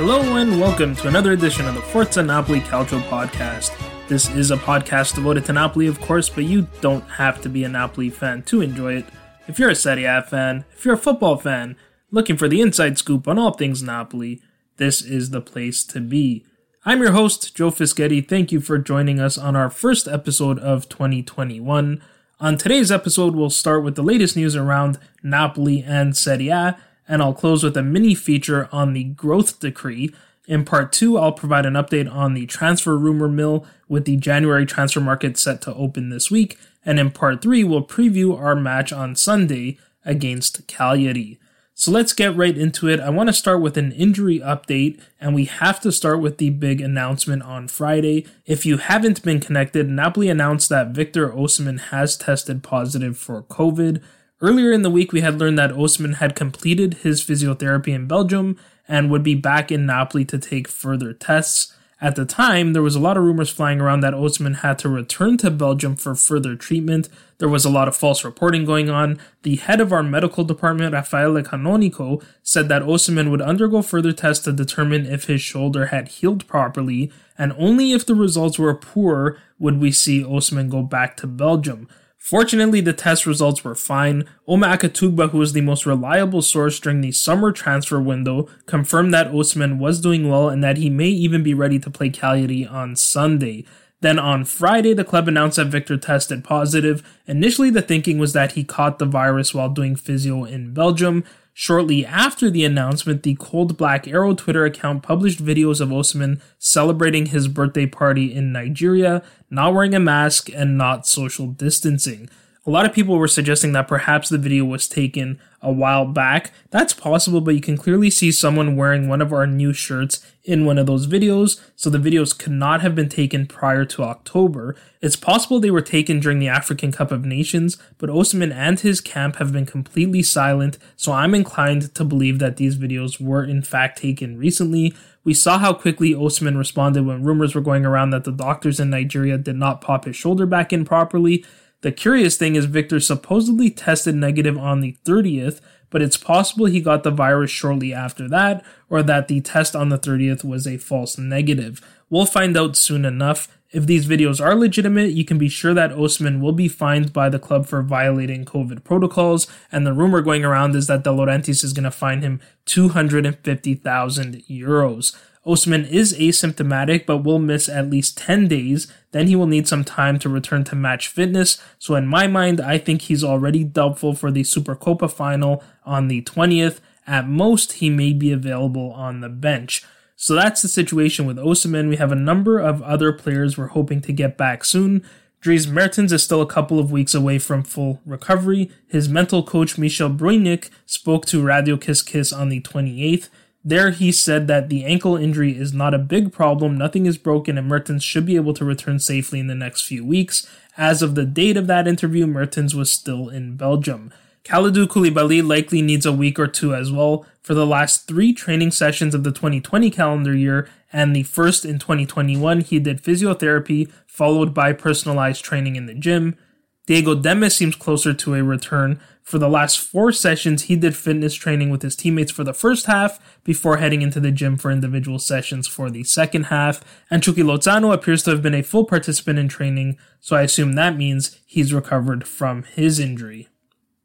Hello and welcome to another edition of the Forza Napoli Calcio podcast. This is a podcast devoted to Napoli, of course, but you don't have to be a Napoli fan to enjoy it. If you're a Serie A fan, if you're a football fan, looking for the inside scoop on all things Napoli, this is the place to be. I'm your host, Joe Fischetti. Thank you for joining us on our first episode of 2021. On today's episode, we'll start with the latest news around Napoli and Serie A, and I'll close with a mini feature on the growth decree. In part two, I'll provide an update on the transfer rumor mill with the January transfer market set to open this week. And in part three, we'll preview our match on Sunday against Cagliari. So let's get right into it. I want to start with an injury update, and we have to start with the big announcement on Friday. If you haven't been connected, Napoli announced that Victor Osimhen has tested positive for COVID. Earlier in the week, we had learned that Osimhen had completed his physiotherapy in Belgium and would be back in Napoli to take further tests. At the time, there was a lot of rumors flying around that Osimhen had to return to Belgium for further treatment. There was a lot of false reporting going on. The head of our medical department, Raffaele Canonico, said that Osimhen would undergo further tests to determine if his shoulder had healed properly, and only if the results were poor would we see Osimhen go back to Belgium. Fortunately, the test results were fine. Oma Akatugba, who was the most reliable source during the summer transfer window, confirmed that Osimhen was doing well and that he may even be ready to play Cagliari on Sunday. Then on Friday, the club announced that Victor tested positive. Initially, the thinking was that he caught the virus while doing physio in Belgium. Shortly after the announcement, the Cold Black Arrow Twitter account published videos of Osimhen celebrating his birthday party in Nigeria, not wearing a mask, and not social distancing. A lot of people were suggesting that perhaps the video was taken a while back. That's possible, but you can clearly see someone wearing one of our new shirts in one of those videos, so the videos could not have been taken prior to October. It's possible they were taken during the African Cup of Nations, but Osimhen and his camp have been completely silent, so I'm inclined to believe that these videos were in fact taken recently. We saw how quickly Osimhen responded when rumors were going around that the doctors in Nigeria did not pop his shoulder back in properly. The curious thing is Victor supposedly tested negative on the 30th, but it's possible he got the virus shortly after that, or that the test on the 30th was a false negative. We'll find out soon enough. If these videos are legitimate, you can be sure that Osimhen will be fined by the club for violating COVID protocols, and the rumor going around is that De Laurentiis is going to fine him 250,000 euros. Osimhen is asymptomatic but will miss at least 10 days. Then he will need some time to return to match fitness. So, in my mind, I think he's already doubtful for the Supercopa final on the 20th. At most, he may be available on the bench. So, that's the situation with Osimhen. We have a number of other players we're hoping to get back soon. Dries Mertens is still a couple of weeks away from full recovery. His mental coach Michel Bruyninckx spoke to Radio Kiss Kiss on the 28th. There he said that the ankle injury is not a big problem, nothing is broken, and Mertens should be able to return safely in the next few weeks. As of the date of that interview, Mertens was still in Belgium. Kalidou Koulibaly likely needs a week or two as well. For the last three training sessions of the 2020 calendar year and the first in 2021, he did physiotherapy followed by personalized training in the gym. Diego Demme seems closer to a return. For the last four sessions, he did fitness training with his teammates for the first half before heading into the gym for individual sessions for the second half. And Chucky Lozano appears to have been a full participant in training, so I assume that means he's recovered from his injury.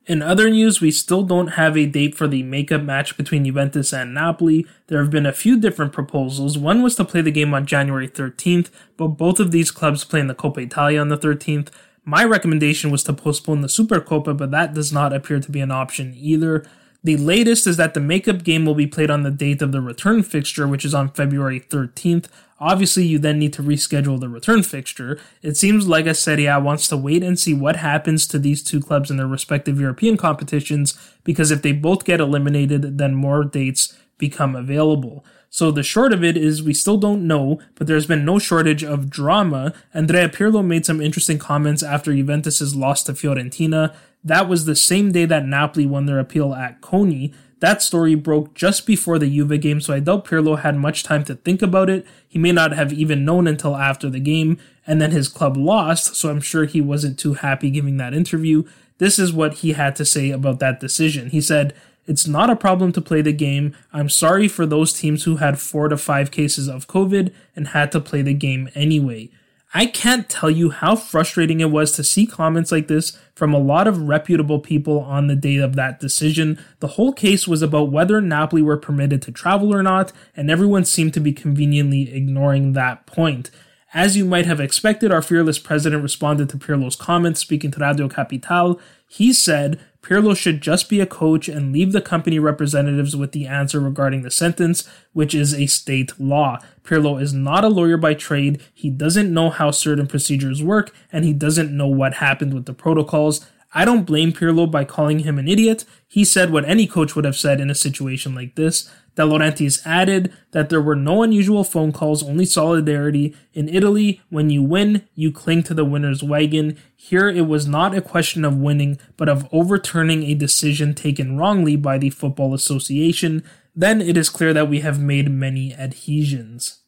In other news, we still don't have a date for the makeup match between Juventus and Napoli. There have been a few different proposals. One was to play the game on January 13th, but both of these clubs play in the Coppa Italia on the 13th. My recommendation was to postpone the Supercoppa, but that does not appear to be an option either. The latest is that the makeup game will be played on the date of the return fixture, which is on February 13th. Obviously, you then need to reschedule the return fixture. It seems like a Serie A wants to wait and see what happens to these two clubs in their respective European competitions, because if they both get eliminated, then more dates become available. So the short of it is we still don't know, but there's been no shortage of drama. Andrea Pirlo made some interesting comments after Juventus' loss to Fiorentina. That was the same day that Napoli won their appeal at CONI. That story broke just before the Juve game, so I doubt Pirlo had much time to think about it. He may not have even known until after the game, and then his club lost, so I'm sure he wasn't too happy giving that interview. This is what he had to say about that decision. He said, It's not a problem to play the game. I'm sorry for those teams who had four to five cases of COVID and had to play the game anyway. I can't tell you how frustrating it was to see comments like this from a lot of reputable people on the day of that decision. The whole case was about whether Napoli were permitted to travel or not, and everyone seemed to be conveniently ignoring that point. As you might have expected, our fearless president responded to Pirlo's comments, speaking to Radio Capital. He said, Pirlo should just be a coach and leave the company representatives with the answer regarding the sentence, which is a state law. Pirlo is not a lawyer by trade, he doesn't know how certain procedures work, and he doesn't know what happened with the protocols. I don't blame Pirlo by calling him an idiot. He said what any coach would have said in a situation like this. De Laurentiis added that there were no unusual phone calls, only solidarity. In Italy, when you win, you cling to the winner's wagon. Here, it was not a question of winning, but of overturning a decision taken wrongly by the Football Association. Then it is clear that we have made many adhesions.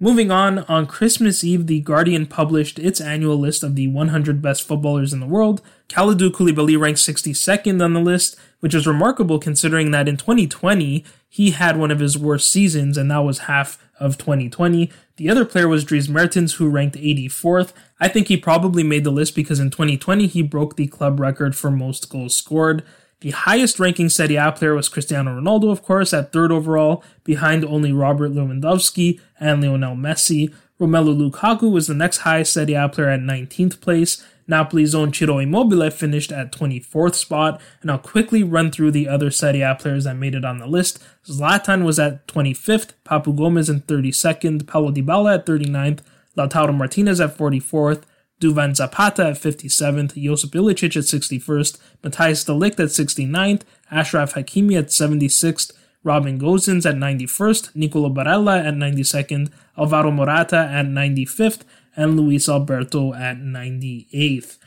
Moving on, on Christmas Eve, The Guardian published its annual list of the 100 best footballers in the world. Kalidou Koulibaly ranked 62nd on the list, which is remarkable considering that in 2020, he had one of his worst seasons, and that was half of 2020. The other player was Dries Mertens, who ranked 84th. I think he probably made the list because in 2020 he broke the club record for most goals scored. The highest ranking Serie A player was Cristiano Ronaldo, of course, at third overall, behind only Robert Lewandowski and Lionel Messi. Romelu Lukaku was the next highest Serie A player at 19th place. Napoli's own Ciro Immobile finished at 24th spot, and I'll quickly run through the other Serie A players that made it on the list. Zlatan was at 25th, Papu Gomez in 32nd, Paulo Dybala at 39th, Lautaro Martinez at 44th, Duvan Zapata at 57th, Josip Ilicic at 61st, Matthijs de Ligt at 69th, Achraf Hakimi at 76th, Robin Gosens at 91st, Nicolo Barella at 92nd, Alvaro Morata at 95th, and Luis Alberto at 98th.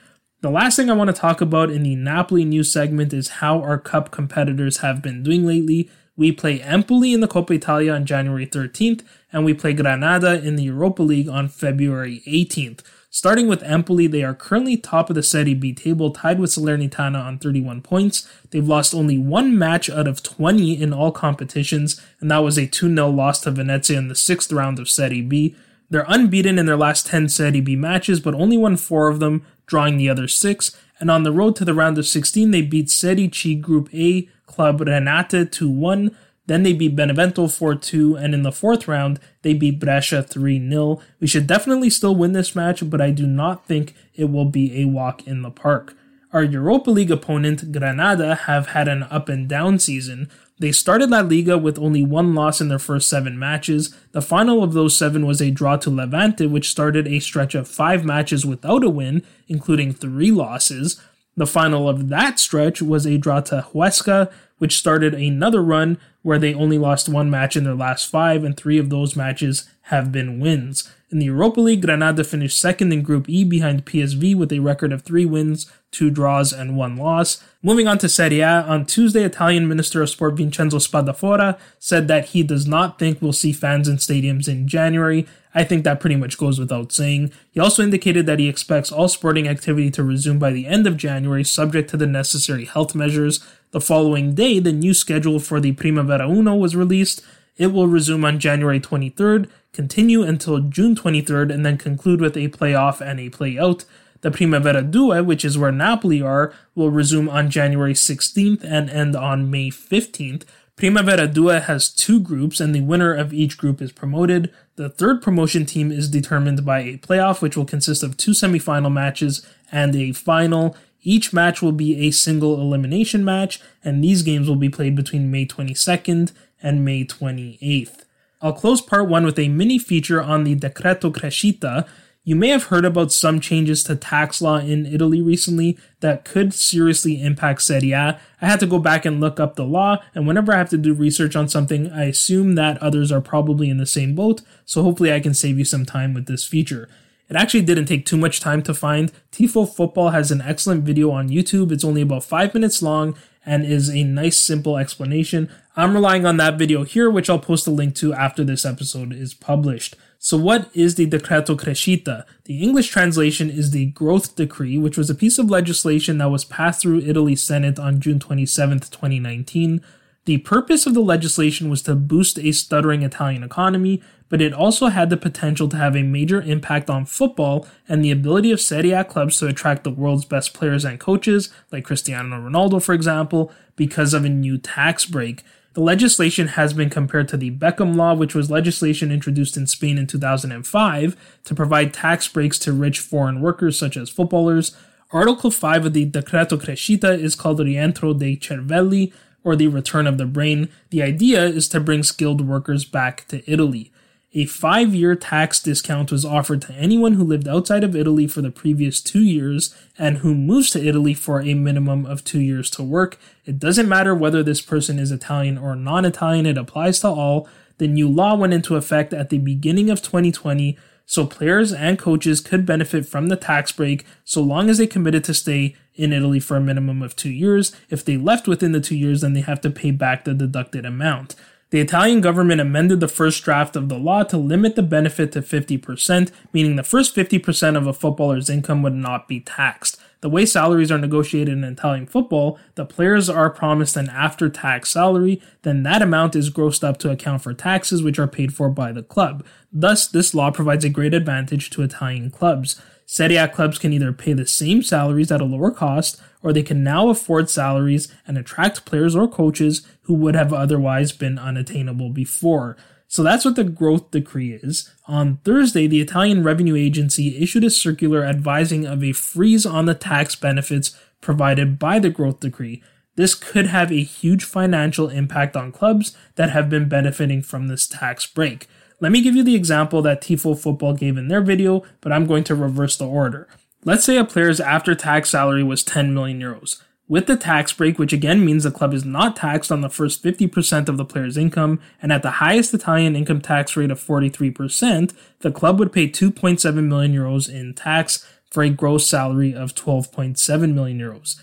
The last thing I want to talk about in the Napoli news segment is how our cup competitors have been doing lately. We play Empoli in the Coppa Italia on January 13th, and we play Granada in the Europa League on February 18th. Starting with Empoli, they are currently top of the Serie B table, tied with Salernitana on 31 points. They've lost only one match out of 20 in all competitions, and that was a 2 0 loss to Venezia in the sixth round of Serie B. They're unbeaten in their last 10 Serie B matches, but only won four of them, drawing the other six. And on the road to the round of 16, they beat Serie C Group A club Renate 2 1. Then they beat Benevento 4 2, and in the fourth round, they beat Brescia 3 0. We should definitely still win this match, but I do not think it will be a walk in the park. Our Europa League opponent, Granada, have had an up and down season. They started La Liga with only one loss in their first seven matches. The final of those seven was a draw to Levante, which started a stretch of five matches without a win, including three losses. The final of that stretch was a draw to Huesca, which started another run where they only lost one match in their last five, and three of those matches have been wins. In the Europa League, Granada finished second in Group E behind PSV with a record of three wins, two draws, and one loss. Moving on to Serie A, on Tuesday, Italian Minister of Sport Vincenzo Spadafora said that he does not think we'll see fans in stadiums in January. I think that pretty much goes without saying. He also indicated that he expects all sporting activity to resume by the end of January, subject to the necessary health measures. The following day, the new schedule for the Primavera Uno was released. It will resume on January 23rd, continue until June 23rd, and then conclude with a playoff and a playout. The Primavera Due, which is where Napoli are, will resume on January 16th and end on May 15th. Primavera Due has two groups, and the winner of each group is promoted. The third promotion team is determined by a playoff, which will consist of two semifinal matches and a final. Each match will be a single elimination match, and these games will be played between May 22nd and May 28th. I'll close part one with a mini feature on the Decreto Crescita. You may have heard about some changes to tax law in Italy recently that could seriously impact Serie A. I had to go back and look up the law, and whenever I have to do research on something, I assume that others are probably in the same boat, so hopefully I can save you some time with this feature. It actually didn't take too much time to find. Tifo Football has an excellent video on YouTube. It's only about 5 minutes long and is a nice simple explanation. I'm relying on that video here, which I'll post a link to after this episode is published. So, what is the Decreto Crescita? The English translation is the Growth Decree, which was a piece of legislation that was passed through Italy's Senate on June 27, 2019. The purpose of the legislation was to boost a stuttering Italian economy, but it also had the potential to have a major impact on football and the ability of Serie A clubs to attract the world's best players and coaches, like Cristiano Ronaldo, for example, because of a new tax break. The legislation has been compared to the Beckham Law, which was legislation introduced in Spain in 2005 to provide tax breaks to rich foreign workers such as footballers. Article 5 of the Decreto Crescita is called Rientro dei Cervelli, or the return of the brain. The idea is to bring skilled workers back to Italy. A five year tax discount was offered to anyone who lived outside of Italy for the previous two years and who moves to Italy for a minimum of two years to work. It doesn't matter whether this person is Italian or non Italian, it applies to all. The new law went into effect at the beginning of 2020, so players and coaches could benefit from the tax break so long as they committed to stay in Italy for a minimum of two years. If they left within the two years, then they have to pay back the deducted amount. The Italian government amended the first draft of the law to limit the benefit to 50%, meaning the first 50% of a footballer's income would not be taxed. The way salaries are negotiated in Italian football, the players are promised an after tax salary, then that amount is grossed up to account for taxes which are paid for by the club. Thus, this law provides a great advantage to Italian clubs. Serie A clubs can either pay the same salaries at a lower cost, or they can now afford salaries and attract players or coaches who would have otherwise been unattainable before. So that's what the growth decree is. On Thursday, the Italian Revenue Agency issued a circular advising of a freeze on the tax benefits provided by the growth decree. This could have a huge financial impact on clubs that have been benefiting from this tax break. Let me give you the example that Tifo Football gave in their video, but I'm going to reverse the order. Let's say a player's after tax salary was 10 million euros. With the tax break, which again means the club is not taxed on the first 50% of the player's income, and at the highest Italian income tax rate of 43%, the club would pay 2.7 million euros in tax for a gross salary of 12.7 million euros.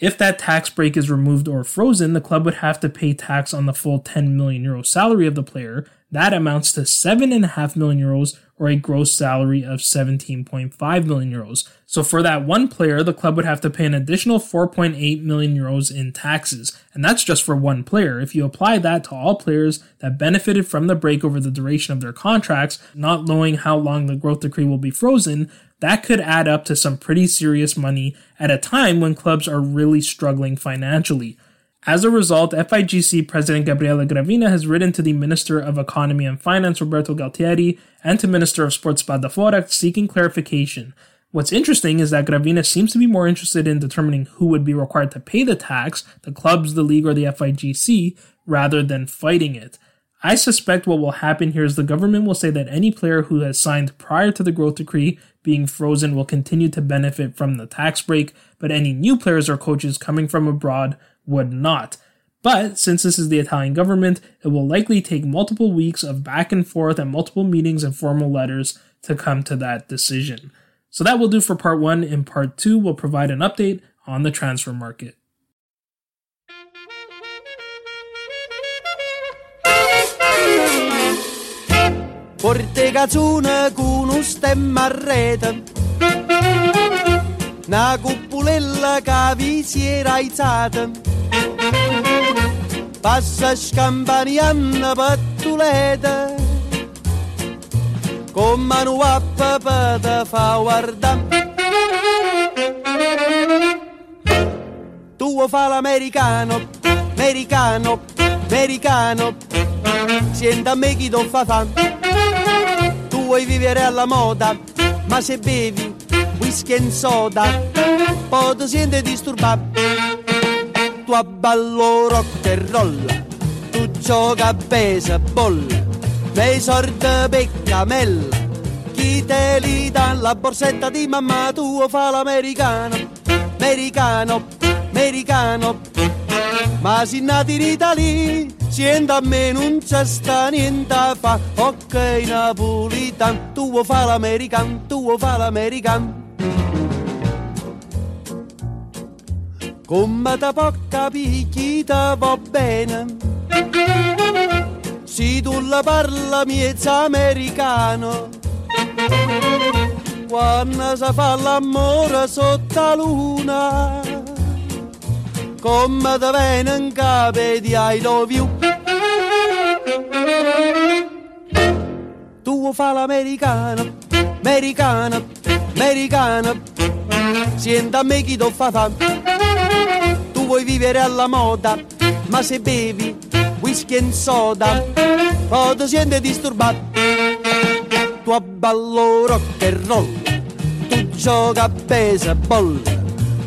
If that tax break is removed or frozen, the club would have to pay tax on the full 10 million euro salary of the player. That amounts to 7.5 million euros or a gross salary of 17.5 million euros. So for that one player, the club would have to pay an additional 4.8 million euros in taxes. And that's just for one player. If you apply that to all players that benefited from the break over the duration of their contracts, not knowing how long the growth decree will be frozen, that could add up to some pretty serious money at a time when clubs are really struggling financially. As a result, FIGC President Gabriele Gravina has written to the Minister of Economy and Finance Roberto Gualtieri and to Minister of Sports Spadafora seeking clarification. What's interesting is that Gravina seems to be more interested in determining who would be required to pay the tax, the clubs, the league, or the FIGC, rather than fighting it. I suspect what will happen here is the government will say that any player who has signed prior to the growth decree being frozen will continue to benefit from the tax break, but any new players or coaches coming from abroad would not. But since this is the Italian government, it will likely take multiple weeks of back and forth and multiple meetings and formal letters to come to that decision. So that will do for part one. In part two, we'll provide an update on the transfer market. Porte cazzone con un stemma a rete. Una cupulella che vi si era aizzata Passa scampanianna pattuleta. Con mano a papà te fa guardare Tu fa l'americano, americano, americano. Sienta me chi ti fa tu vuoi vivere alla moda, ma se bevi whisky e soda, poi ti senti disturbato. Tu abballo rock e roll, tu gioca a baseball, nei sordi peccamella, chi te li dà la borsetta di mamma tua fa l'americano, americano, americano, ma si nati in Italia Sienta a me non c'è sta niente a fa. Ok napolitan Tu vuoi fa l'american Tu vuoi fa l'american Come capire chi te va bene? Se tu la parla miezza americano. Quando si fa l'amore sotto la luna come te viene in capo di I love you. Tu fa l'americano, americano, americano, sienta a me chi fa fame. Tu vuoi vivere alla moda, ma se bevi whisky e soda, poi ti senti disturbato. Tu abballo rock and roll, tu gioca a baseball,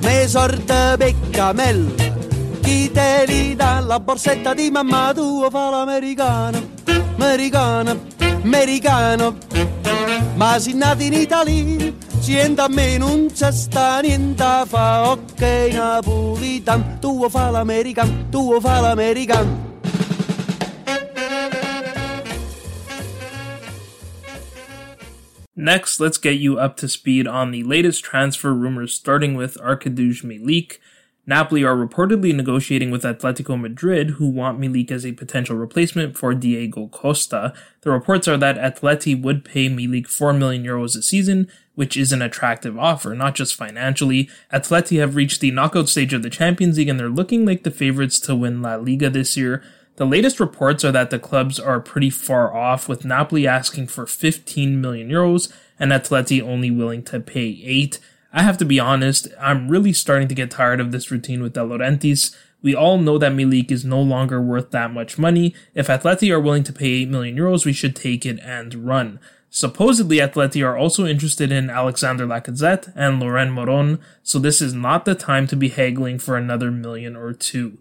me sorte peccamella chi te li dà la borsetta di mamma tua fa l'americano, americano, americano. Ma si nati in Italia, sienta a me non c'è sta niente fa, ok napolitan, tu fa l'americano, tu fa l'americano. Next, let's get you up to speed on the latest transfer rumors, starting with Arkadiusz Milik. Napoli are reportedly negotiating with Atletico Madrid, who want Milik as a potential replacement for Diego Costa. The reports are that Atleti would pay Milik 4 million euros a season, which is an attractive offer, not just financially. Atleti have reached the knockout stage of the Champions League and they're looking like the favorites to win La Liga this year. The latest reports are that the clubs are pretty far off, with Napoli asking for 15 million euros and Atleti only willing to pay 8. I have to be honest, I'm really starting to get tired of this routine with De Laurentiis. We all know that Milik is no longer worth that much money. If Atleti are willing to pay 8 million euros, we should take it and run. Supposedly, Atleti are also interested in Alexander Lacazette and Loren Moron, so this is not the time to be haggling for another million or two.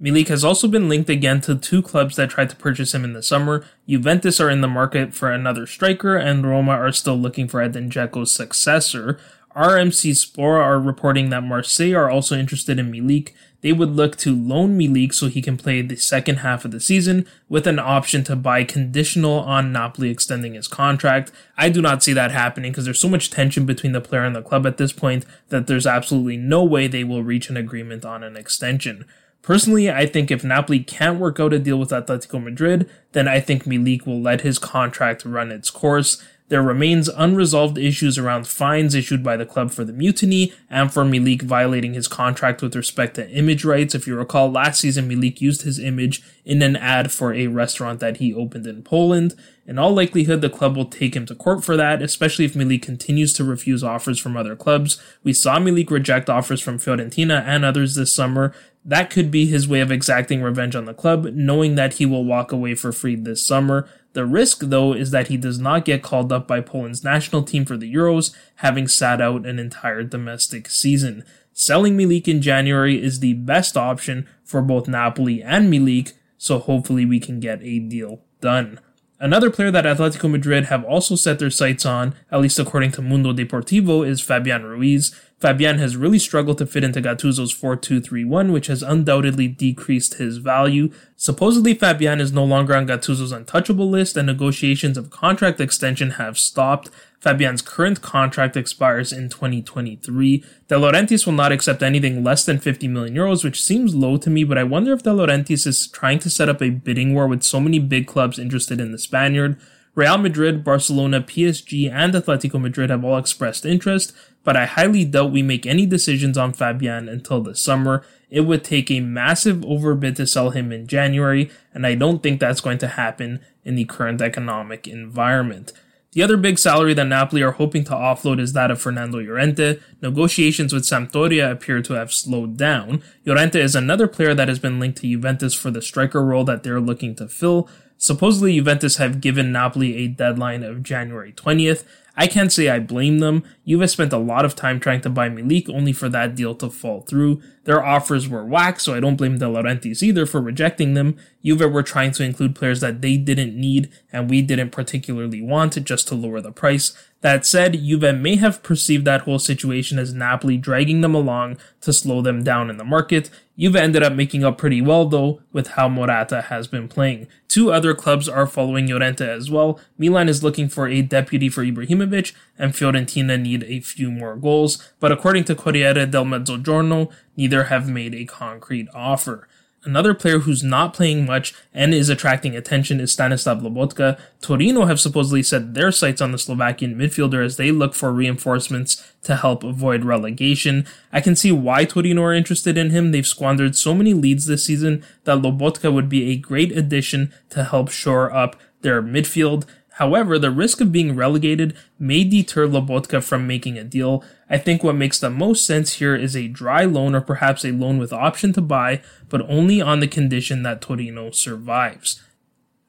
Milik has also been linked again to two clubs that tried to purchase him in the summer. Juventus are in the market for another striker, and Roma are still looking for Edin Dzeko's successor. RMC Sport are reporting that Marseille are also interested in Milik. They would look to loan Milik so he can play the second half of the season with an option to buy conditional on Napoli extending his contract. I do not see that happening because there's so much tension between the player and the club at this point that there's absolutely no way they will reach an agreement on an extension. Personally, I think if Napoli can't work out a deal with Atletico Madrid, then I think Milik will let his contract run its course. There remains unresolved issues around fines issued by the club for the mutiny and for Milik violating his contract with respect to image rights. If you recall, last season Milik used his image in an ad for a restaurant that he opened in Poland. In all likelihood, the club will take him to court for that, especially if Milik continues to refuse offers from other clubs. We saw Milik reject offers from Fiorentina and others this summer. That could be his way of exacting revenge on the club, knowing that he will walk away for free this summer. The risk, though, is that he does not get called up by Poland's national team for the Euros, having sat out an entire domestic season. Selling Milik in January is the best option for both Napoli and Milik, so hopefully we can get a deal done. Another player that Atletico Madrid have also set their sights on, at least according to Mundo Deportivo, is Fabian Ruiz. Fabian has really struggled to fit into Gattuso's 4-2-3-1, which has undoubtedly decreased his value. Supposedly, Fabian is no longer on Gattuso's untouchable list, and negotiations of contract extension have stopped. Fabian's current contract expires in 2023. De Laurentiis will not accept anything less than 50 million euros, which seems low to me, but I wonder if De Laurentiis is trying to set up a bidding war with so many big clubs interested in the Spaniard. Real Madrid, Barcelona, PSG, and Atletico Madrid have all expressed interest, but I highly doubt we make any decisions on Fabian until the summer. It would take a massive overbid to sell him in January, and I don't think that's going to happen in the current economic environment. The other big salary that Napoli are hoping to offload is that of Fernando Llorente. Negotiations with Sampdoria appear to have slowed down. Llorente is another player that has been linked to Juventus for the striker role that they're looking to fill. Supposedly, Juventus have given Napoli a deadline of January 20th. I can't say I blame them. Juve spent a lot of time trying to buy Milik only for that deal to fall through. Their offers were whack, so I don't blame De Laurentiis either for rejecting them. Juve were trying to include players that they didn't need and we didn't particularly want just to lower the price. That said, Juve may have perceived that whole situation as Napoli dragging them along to slow them down in the market. Juve ended up making up pretty well though with how Morata has been playing. Two other clubs are following Llorente as well. Milan is looking for a deputy for Ibrahimovic and Fiorentina need a few more goals, but according to Corriere del Mezzogiorno, neither have made a concrete offer. Another player who's not playing much and is attracting attention is Stanislav Lobotka. Torino have supposedly set their sights on the Slovakian midfielder as they look for reinforcements to help avoid relegation. I can see why Torino are interested in him. They've squandered so many leads this season that Lobotka would be a great addition to help shore up their midfield. However, the risk of being relegated may deter Lobotka from making a deal. I think what makes the most sense here is a dry loan or perhaps a loan with option to buy, but only on the condition that Torino survives.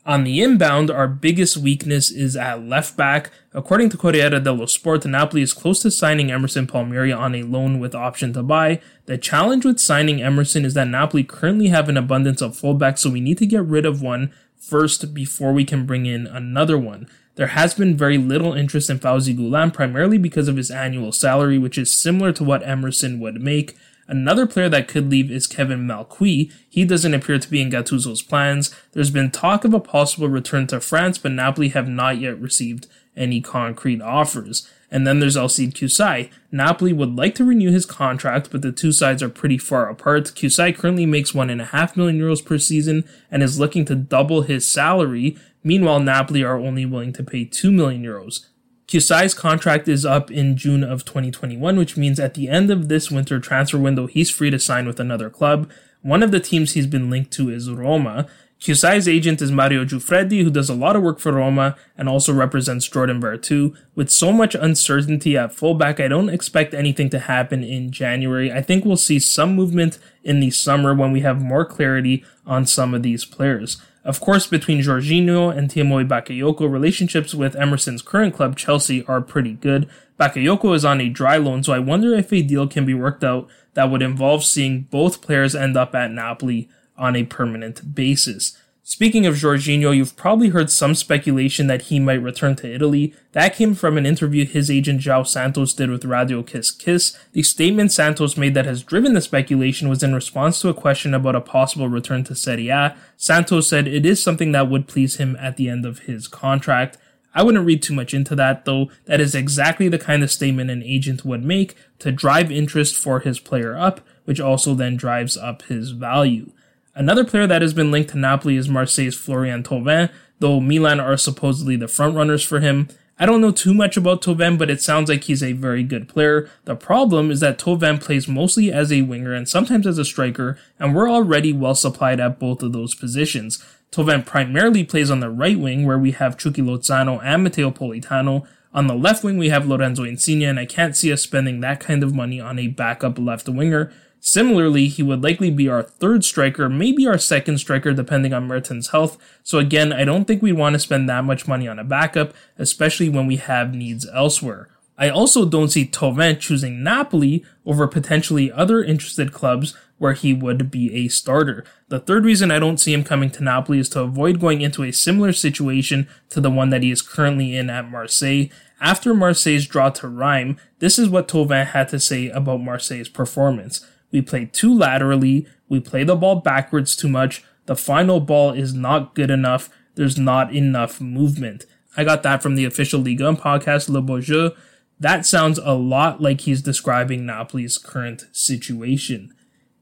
On the inbound, our biggest weakness is at left back. According to Corriere dello Sport, Napoli is close to signing Emerson Palmieri on a loan with option to buy. The challenge with signing Emerson is that Napoli currently have an abundance of fullbacks, so we need to get rid of one first before we can bring in another one. There has been very little interest in Fauzi Ghoulam primarily because of his annual salary, which is similar to what Emerson would make. Another player that could leave is Kevin Malcuit. He doesn't appear to be in Gattuso's plans. There's been talk of a possible return to France, but Napoli have not yet received any concrete offers. And then there's Elseid Hysaj. Napoli would like to renew his contract, but the two sides are pretty far apart. Hysaj currently makes one and a half million euros per season and is looking to double his salary. Meanwhile, Napoli are only willing to pay two million euros. Hysaj's contract is up in June of 2021, which means at the end of this winter transfer window, he's free to sign with another club. One of the teams he's been linked to is Roma. Hysaj's agent is Mario Giuffredi, who does a lot of work for Roma and also represents Jordan Veretout. With so much uncertainty at fullback, I don't expect anything to happen in January. I think we'll see some movement in the summer when we have more clarity on some of these players. Of course, between Jorginho and Tiémoué Bakayoko, relationships with Emerson's current club, Chelsea, are pretty good. Bakayoko is on a dry loan, so I wonder if a deal can be worked out that would involve seeing both players end up at Napoli on a permanent basis. Speaking of Jorginho, you've probably heard some speculation that he might return to Italy. That came from an interview his agent João Santos did with Radio Kiss Kiss. The statement Santos made that has driven the speculation was in response to a question about a possible return to Serie A. Santos said it is something that would please him at the end of his contract. I wouldn't read too much into that though. That is exactly the kind of statement an agent would make to drive interest for his player up, which also then drives up his value. Another player that has been linked to Napoli is Marseille's Florian Thauvin, though Milan are supposedly the frontrunners for him. I don't know too much about Thauvin, but it sounds like he's a very good player. The problem is that Thauvin plays mostly as a winger and sometimes as a striker, and we're already well supplied at both of those positions. Thauvin primarily plays on the right wing, where we have Chucky Lozano and Matteo Politano. On the left wing, we have Lorenzo Insigne, and I can't see us spending that kind of money on a backup left winger. Similarly, he would likely be our third striker, maybe our second striker, depending on Mertens' health. So again, I don't think we'd want to spend that much money on a backup, especially when we have needs elsewhere. I also don't see Thauvin choosing Napoli over potentially other interested clubs, where he would be a starter. The third reason I don't see him coming to Napoli is to avoid going into a similar situation to the one that he is currently in at Marseille. After Marseille's draw to Reims, this is what Thauvin had to say about Marseille's performance. We play too laterally, we play the ball backwards too much, the final ball is not good enough, there's not enough movement. I got that from the official Ligue 1 podcast, Le Jeu. That sounds a lot like he's describing Napoli's current situation.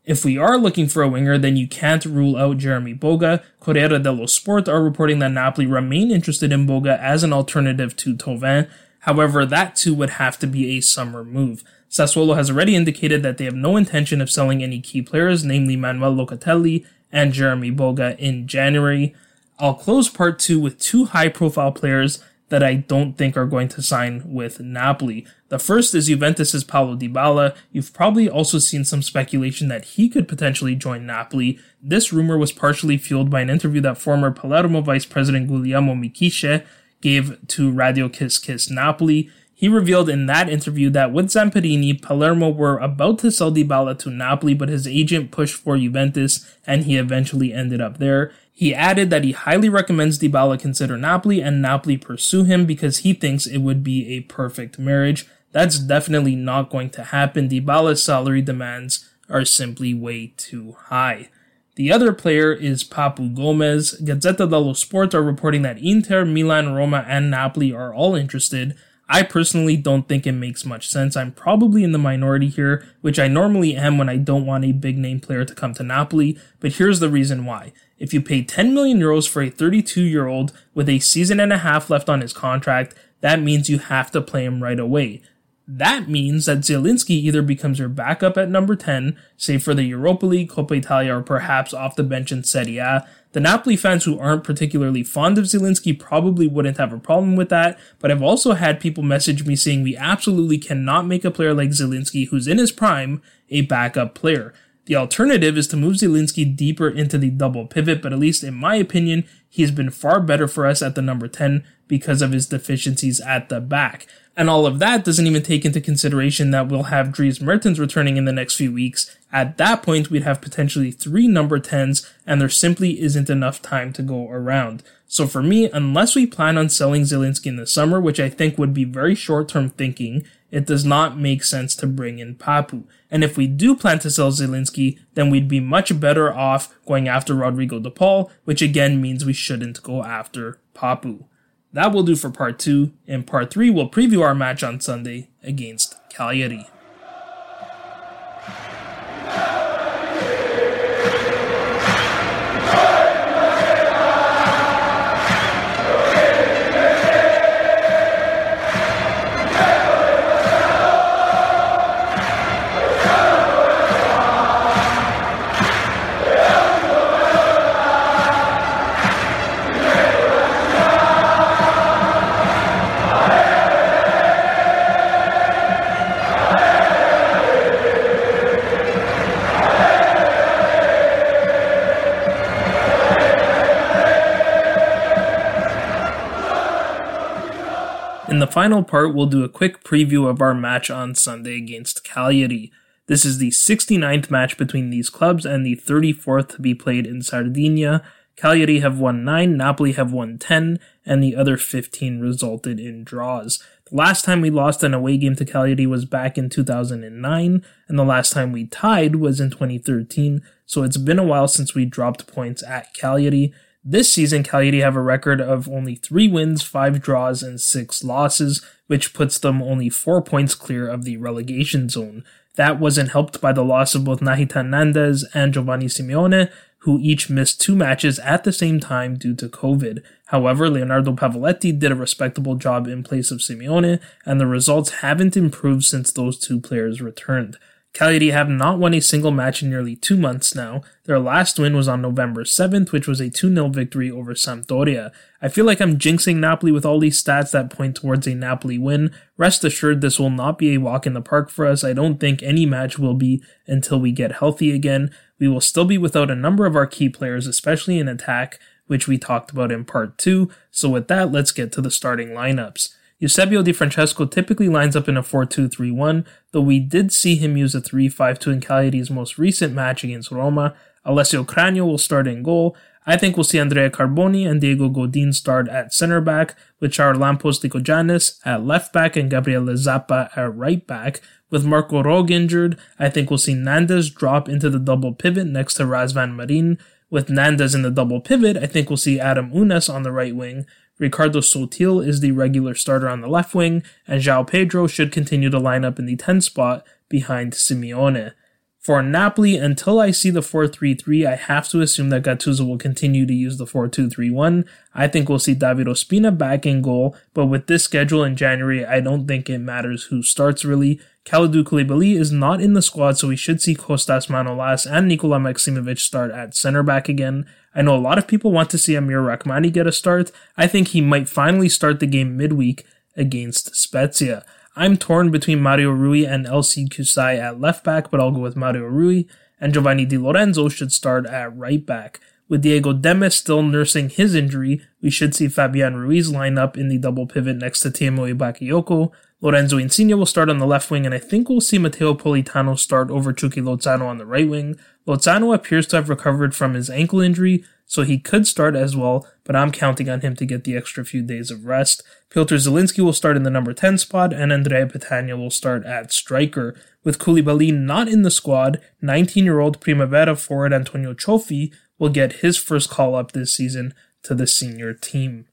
If we are looking for a winger, then you can't rule out Jeremy Boga. Corriere dello Sport are reporting that Napoli remain interested in Boga as an alternative to Thauvin. However, that too would have to be a summer move. Sassuolo has already indicated that they have no intention of selling any key players, namely Manuel Locatelli and Jeremy Boga, in January. I'll close part two with two high profile players that I don't think are going to sign with Napoli. The first is Juventus's Paulo Dybala. You've probably also seen some speculation that he could potentially join Napoli. This rumor was partially fueled by an interview that former Palermo vice president Guglielmo Miccichè gave to Radio Kiss Kiss Napoli. He revealed in that interview that with Zamparini, Palermo were about to sell Dybala to Napoli, but his agent pushed for Juventus and he eventually ended up there. He added that he highly recommends Dybala consider Napoli and Napoli pursue him because he thinks it would be a perfect marriage. That's definitely not going to happen. Dybala's salary demands are simply way too high. The other player is Papu Gomez. Gazzetta dello Sport are reporting that Inter, Milan, Roma, and Napoli are all interested. I personally don't think it makes much sense. I'm probably in the minority here, which I normally am when I don't want a big name player to come to Napoli, but here's the reason why. If you pay 10 million euros for a 32 year old with a season and a half left on his contract, that means you have to play him right away. That means that Zielinski either becomes your backup at number 10, say for the Europa League, Coppa Italia, or perhaps off the bench in Serie A. The Napoli fans who aren't particularly fond of Zielinski probably wouldn't have a problem with that, but I've also had people message me saying we absolutely cannot make a player like Zielinski, who's in his prime, a backup player. The alternative is to move Zielinski deeper into the double pivot, but at least in my opinion, he's been far better for us at the number 10 because of his deficiencies at the back. And all of that doesn't even take into consideration that we'll have Dries Mertens returning in the next few weeks. At that point, we'd have potentially three number 10s, and there simply isn't enough time to go around. So for me, unless we plan on selling Zielinski in the summer, which I think would be very short term thinking, it does not make sense to bring in Papu. And if we do plan to sell Zielinski, then we'd be much better off going after Rodrigo De Paul, which again means we shouldn't go after Papu. That will do for part two. In part three, we'll preview our match on Sunday against Cagliari. Final part, we'll do a quick preview of our match on Sunday against Cagliari. This is the 69th match between these clubs and the 34th to be played in Sardinia. Cagliari have won 9, Napoli have won 10, and the other 15 resulted in draws. The last time we lost an away game to Cagliari was back in 2009, and the last time we tied was in 2013, so it's been a while since we dropped points at Cagliari. This season, Cagliari have a record of only three wins, five draws, and six losses, which puts them only four points clear of the relegation zone. That wasn't helped by the loss of both Nahitan Nandez and Giovanni Simeone, who each missed two matches at the same time due to COVID. However, Leonardo Pavoletti did a respectable job in place of Simeone, and the results haven't improved since those two players returned. Cagliari have not won a single match in nearly two months now. Their last win was on November 7th, which was a 2 0 victory over Sampdoria. I feel like I'm jinxing Napoli with all these stats that point towards a Napoli win. Rest assured, this will not be a walk in the park for us. I don't think any match will be until we get healthy again. We will still be without a number of our key players, especially in attack, which we talked about in part 2. So, with that, let's get to the starting lineups. Eusebio Di Francesco typically lines up in a 4-2-3-1, though we did see him use a 3-5-2 in Cagliari's most recent match against Roma. Alessio Cragno will start in goal. I think we'll see Andrea Carboni and Diego Godin start at center back, with Charalampos Lykogiannis at left back and Gabriele Zappa at right back. With Marco Rog injured, I think we'll see Nandez drop into the double pivot next to Razvan Marin. With Nandez in the double pivot, I think we'll see Adam Ounas on the right wing. Riccardo Sottil is the regular starter on the left wing, and João Pedro should continue to line up in the 10 spot behind Simeone. For Napoli, until I see the 4-3-3, I have to assume that Gattuso will continue to use the 4-2-3-1. I think we'll see David Ospina back in goal, but with this schedule in January, I don't think it matters who starts really. Kalidou Koulibaly is not in the squad, so we should see Kostas Manolas and Nikola Maksimovic start at center back again. I know a lot of people want to see Amir Rrahmani get a start. I think he might finally start the game midweek against Spezia. I'm torn between Mario Rui and Elseid Hysaj at left back, but I'll go with Mario Rui, and Giovanni Di Lorenzo should start at right back. With Diego Demme still nursing his injury, we should see Fabian Ruiz line up in the double pivot next to Tiémoué Bakayoko. Lorenzo Insigne will start on the left wing, and I think we'll see Matteo Politano start over Chucky Lozano on the right wing. Lozano appears to have recovered from his ankle injury, so he could start as well, but I'm counting on him to get the extra few days of rest. Piotr Zielinski will start in the number 10 spot, and Andrea Petagna will start at striker. With Koulibaly not in the squad, 19 year old Primavera forward Antonio Cioffi will get his first call up this season to the senior team.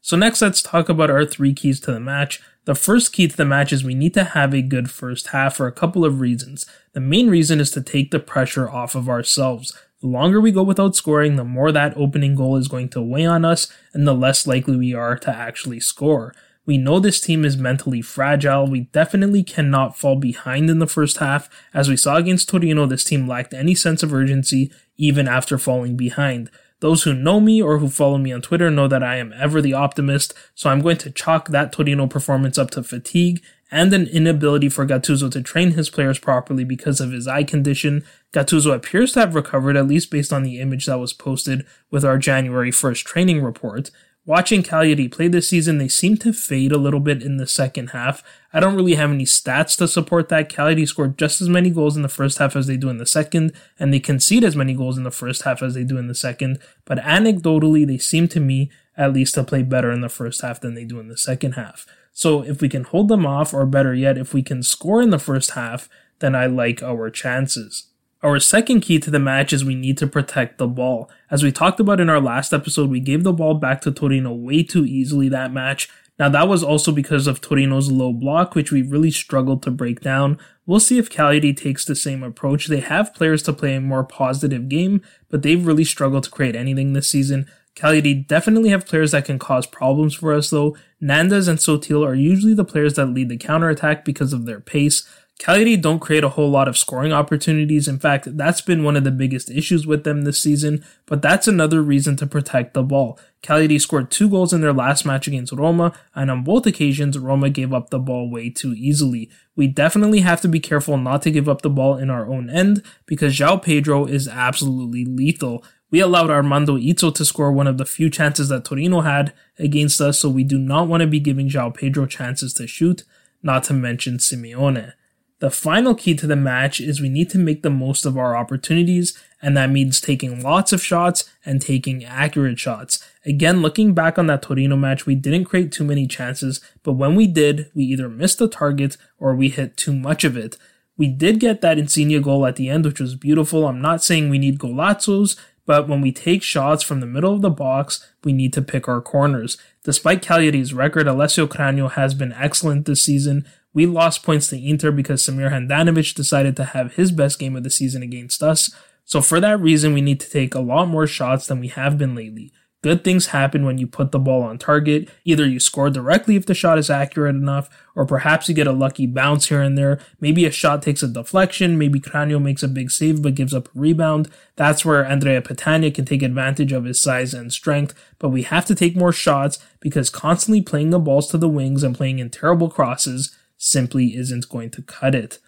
So, next, let's talk about our three keys to the match. The first key to the match is we need to have a good first half for a couple of reasons. The main reason is to take the pressure off of ourselves. The longer we go without scoring, the more that opening goal is going to weigh on us, and the less likely we are to actually score. We know this team is mentally fragile. We definitely cannot fall behind in the first half. As we saw against Torino, this team lacked any sense of urgency even after falling behind. Those who know me or who follow me on Twitter know that I am ever the optimist, so I'm going to chalk that Torino performance up to fatigue and an inability for Gattuso to train his players properly because of his eye condition. Gattuso appears to have recovered, at least based on the image that was posted with our January 1st training report. Watching Cagliari play this season, they seem to fade a little bit in the second half. I don't really have any stats to support that. Cagliari scored just as many goals in the first half as they do in the second, and they concede as many goals in the first half as they do in the second. But anecdotally, they seem to me, at least, to play better in the first half than they do in the second half. So if we can hold them off, or better yet, if we can score in the first half, then I like our chances. Our second key to the match is we need to protect the ball. As we talked about in our last episode, we gave the ball back to Torino way too easily that match. Now that was also because of Torino's low block, which we really struggled to break down. We'll see if Cagliari takes the same approach. They have players to play a more positive game, but they've really struggled to create anything this season. Cagliari definitely have players that can cause problems for us though. Nandez and Sottil are usually the players that lead the counterattack because of their pace. Cagliari don't create a whole lot of scoring opportunities. In fact, that's been one of the biggest issues with them this season, but that's another reason to protect the ball. Cagliari scored two goals in their last match against Roma, and on both occasions, Roma gave up the ball way too easily. We definitely have to be careful not to give up the ball in our own end, because João Pedro is absolutely lethal. We allowed Armando Izzo to score one of the few chances that Torino had against us, so we do not want to be giving João Pedro chances to shoot, not to mention Simeone. The final key to the match is we need to make the most of our opportunities, and that means taking lots of shots and taking accurate shots. Again, looking back on that Torino match, we didn't create too many chances, but when we did, we either missed the target or we hit too much of it. We did get that Insigne goal at the end, which was beautiful. I'm not saying we need golazzos, but when we take shots from the middle of the box, we need to pick our corners. Despite Cagliari's record, Alessio Cragno has been excellent this season. We lost points to Inter because Samir Handanovic decided to have his best game of the season against us. So for that reason, we need to take a lot more shots than we have been lately. Good things happen when you put the ball on target. Either you score directly if the shot is accurate enough, or perhaps you get a lucky bounce here and there. Maybe a shot takes a deflection, maybe Cragno makes a big save but gives up a rebound. That's where Andrea Petagna can take advantage of his size and strength, but we have to take more shots because constantly playing the balls to the wings and playing in terrible crosses simply isn't going to cut it.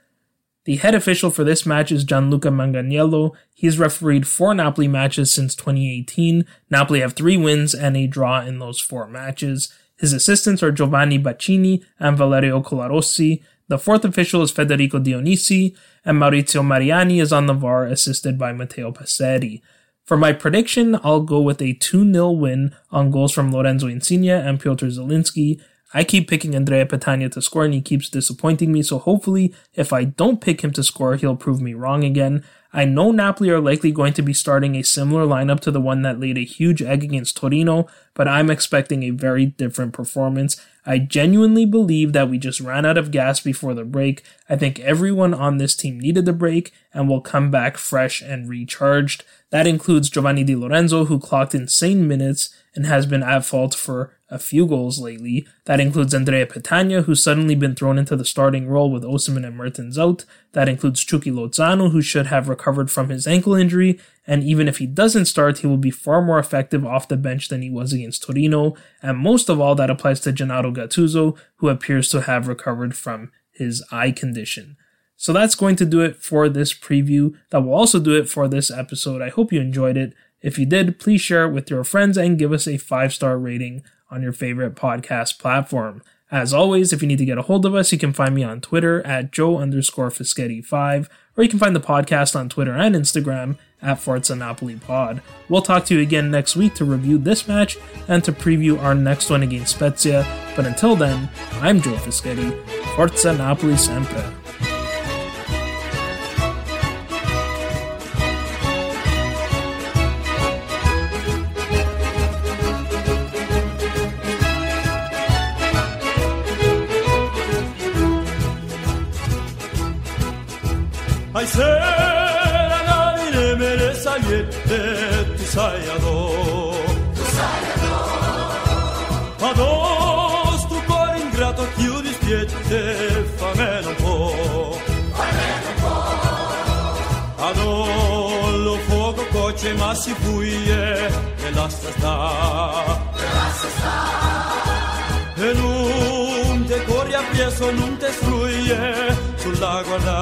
The head official for this match is Gianluca Manganiello. He's refereed four Napoli matches since 2018. Napoli have three wins and a draw in those four matches. His assistants are Giovanni Baccini and Valerio Colarossi. The fourth official is Federico Dionisi, and Maurizio Mariani is on the VAR, assisted by Matteo Passeri. For my prediction, I'll go with a 2 0 win on goals from Lorenzo Insigne and Piotr Zielinski. I keep picking Andrea Petagna to score and he keeps disappointing me, so hopefully, if I don't pick him to score, he'll prove me wrong again. I know Napoli are likely going to be starting a similar lineup to the one that laid a huge egg against Torino, but I'm expecting a very different performance. I genuinely believe that we just ran out of gas before the break. I think everyone on this team needed the break and will come back fresh and recharged. That includes Giovanni Di Lorenzo, who clocked insane minutes and has been at fault for a few goals lately. That includes Andrea Petagna, who's suddenly been thrown into the starting role with Osimhen and Mertens out. That includes Chucky Lozano, who should have recovered from his ankle injury, and even if he doesn't start, he will be far more effective off the bench than he was against Torino. And most of all, that applies to Gennaro Gattuso, who appears to have recovered from his eye condition. So that's going to do it for this preview. That will also do it for this episode. I hope you enjoyed it. If you did, please share it with your friends and give us a five star rating on your favorite podcast platform. As always, if you need to get a hold of us, you can find me on Twitter at Joe underscore Fischetti5, or you can find the podcast on Twitter and Instagram at Forza Napoli Pod. We'll talk to you again next week to review this match and to preview our next one against Spezia. But until then, I'm Joe Fischetti. Forza Napoli sempre. sivuje elastasta En un decoria apieso, en un destruye sulla guarda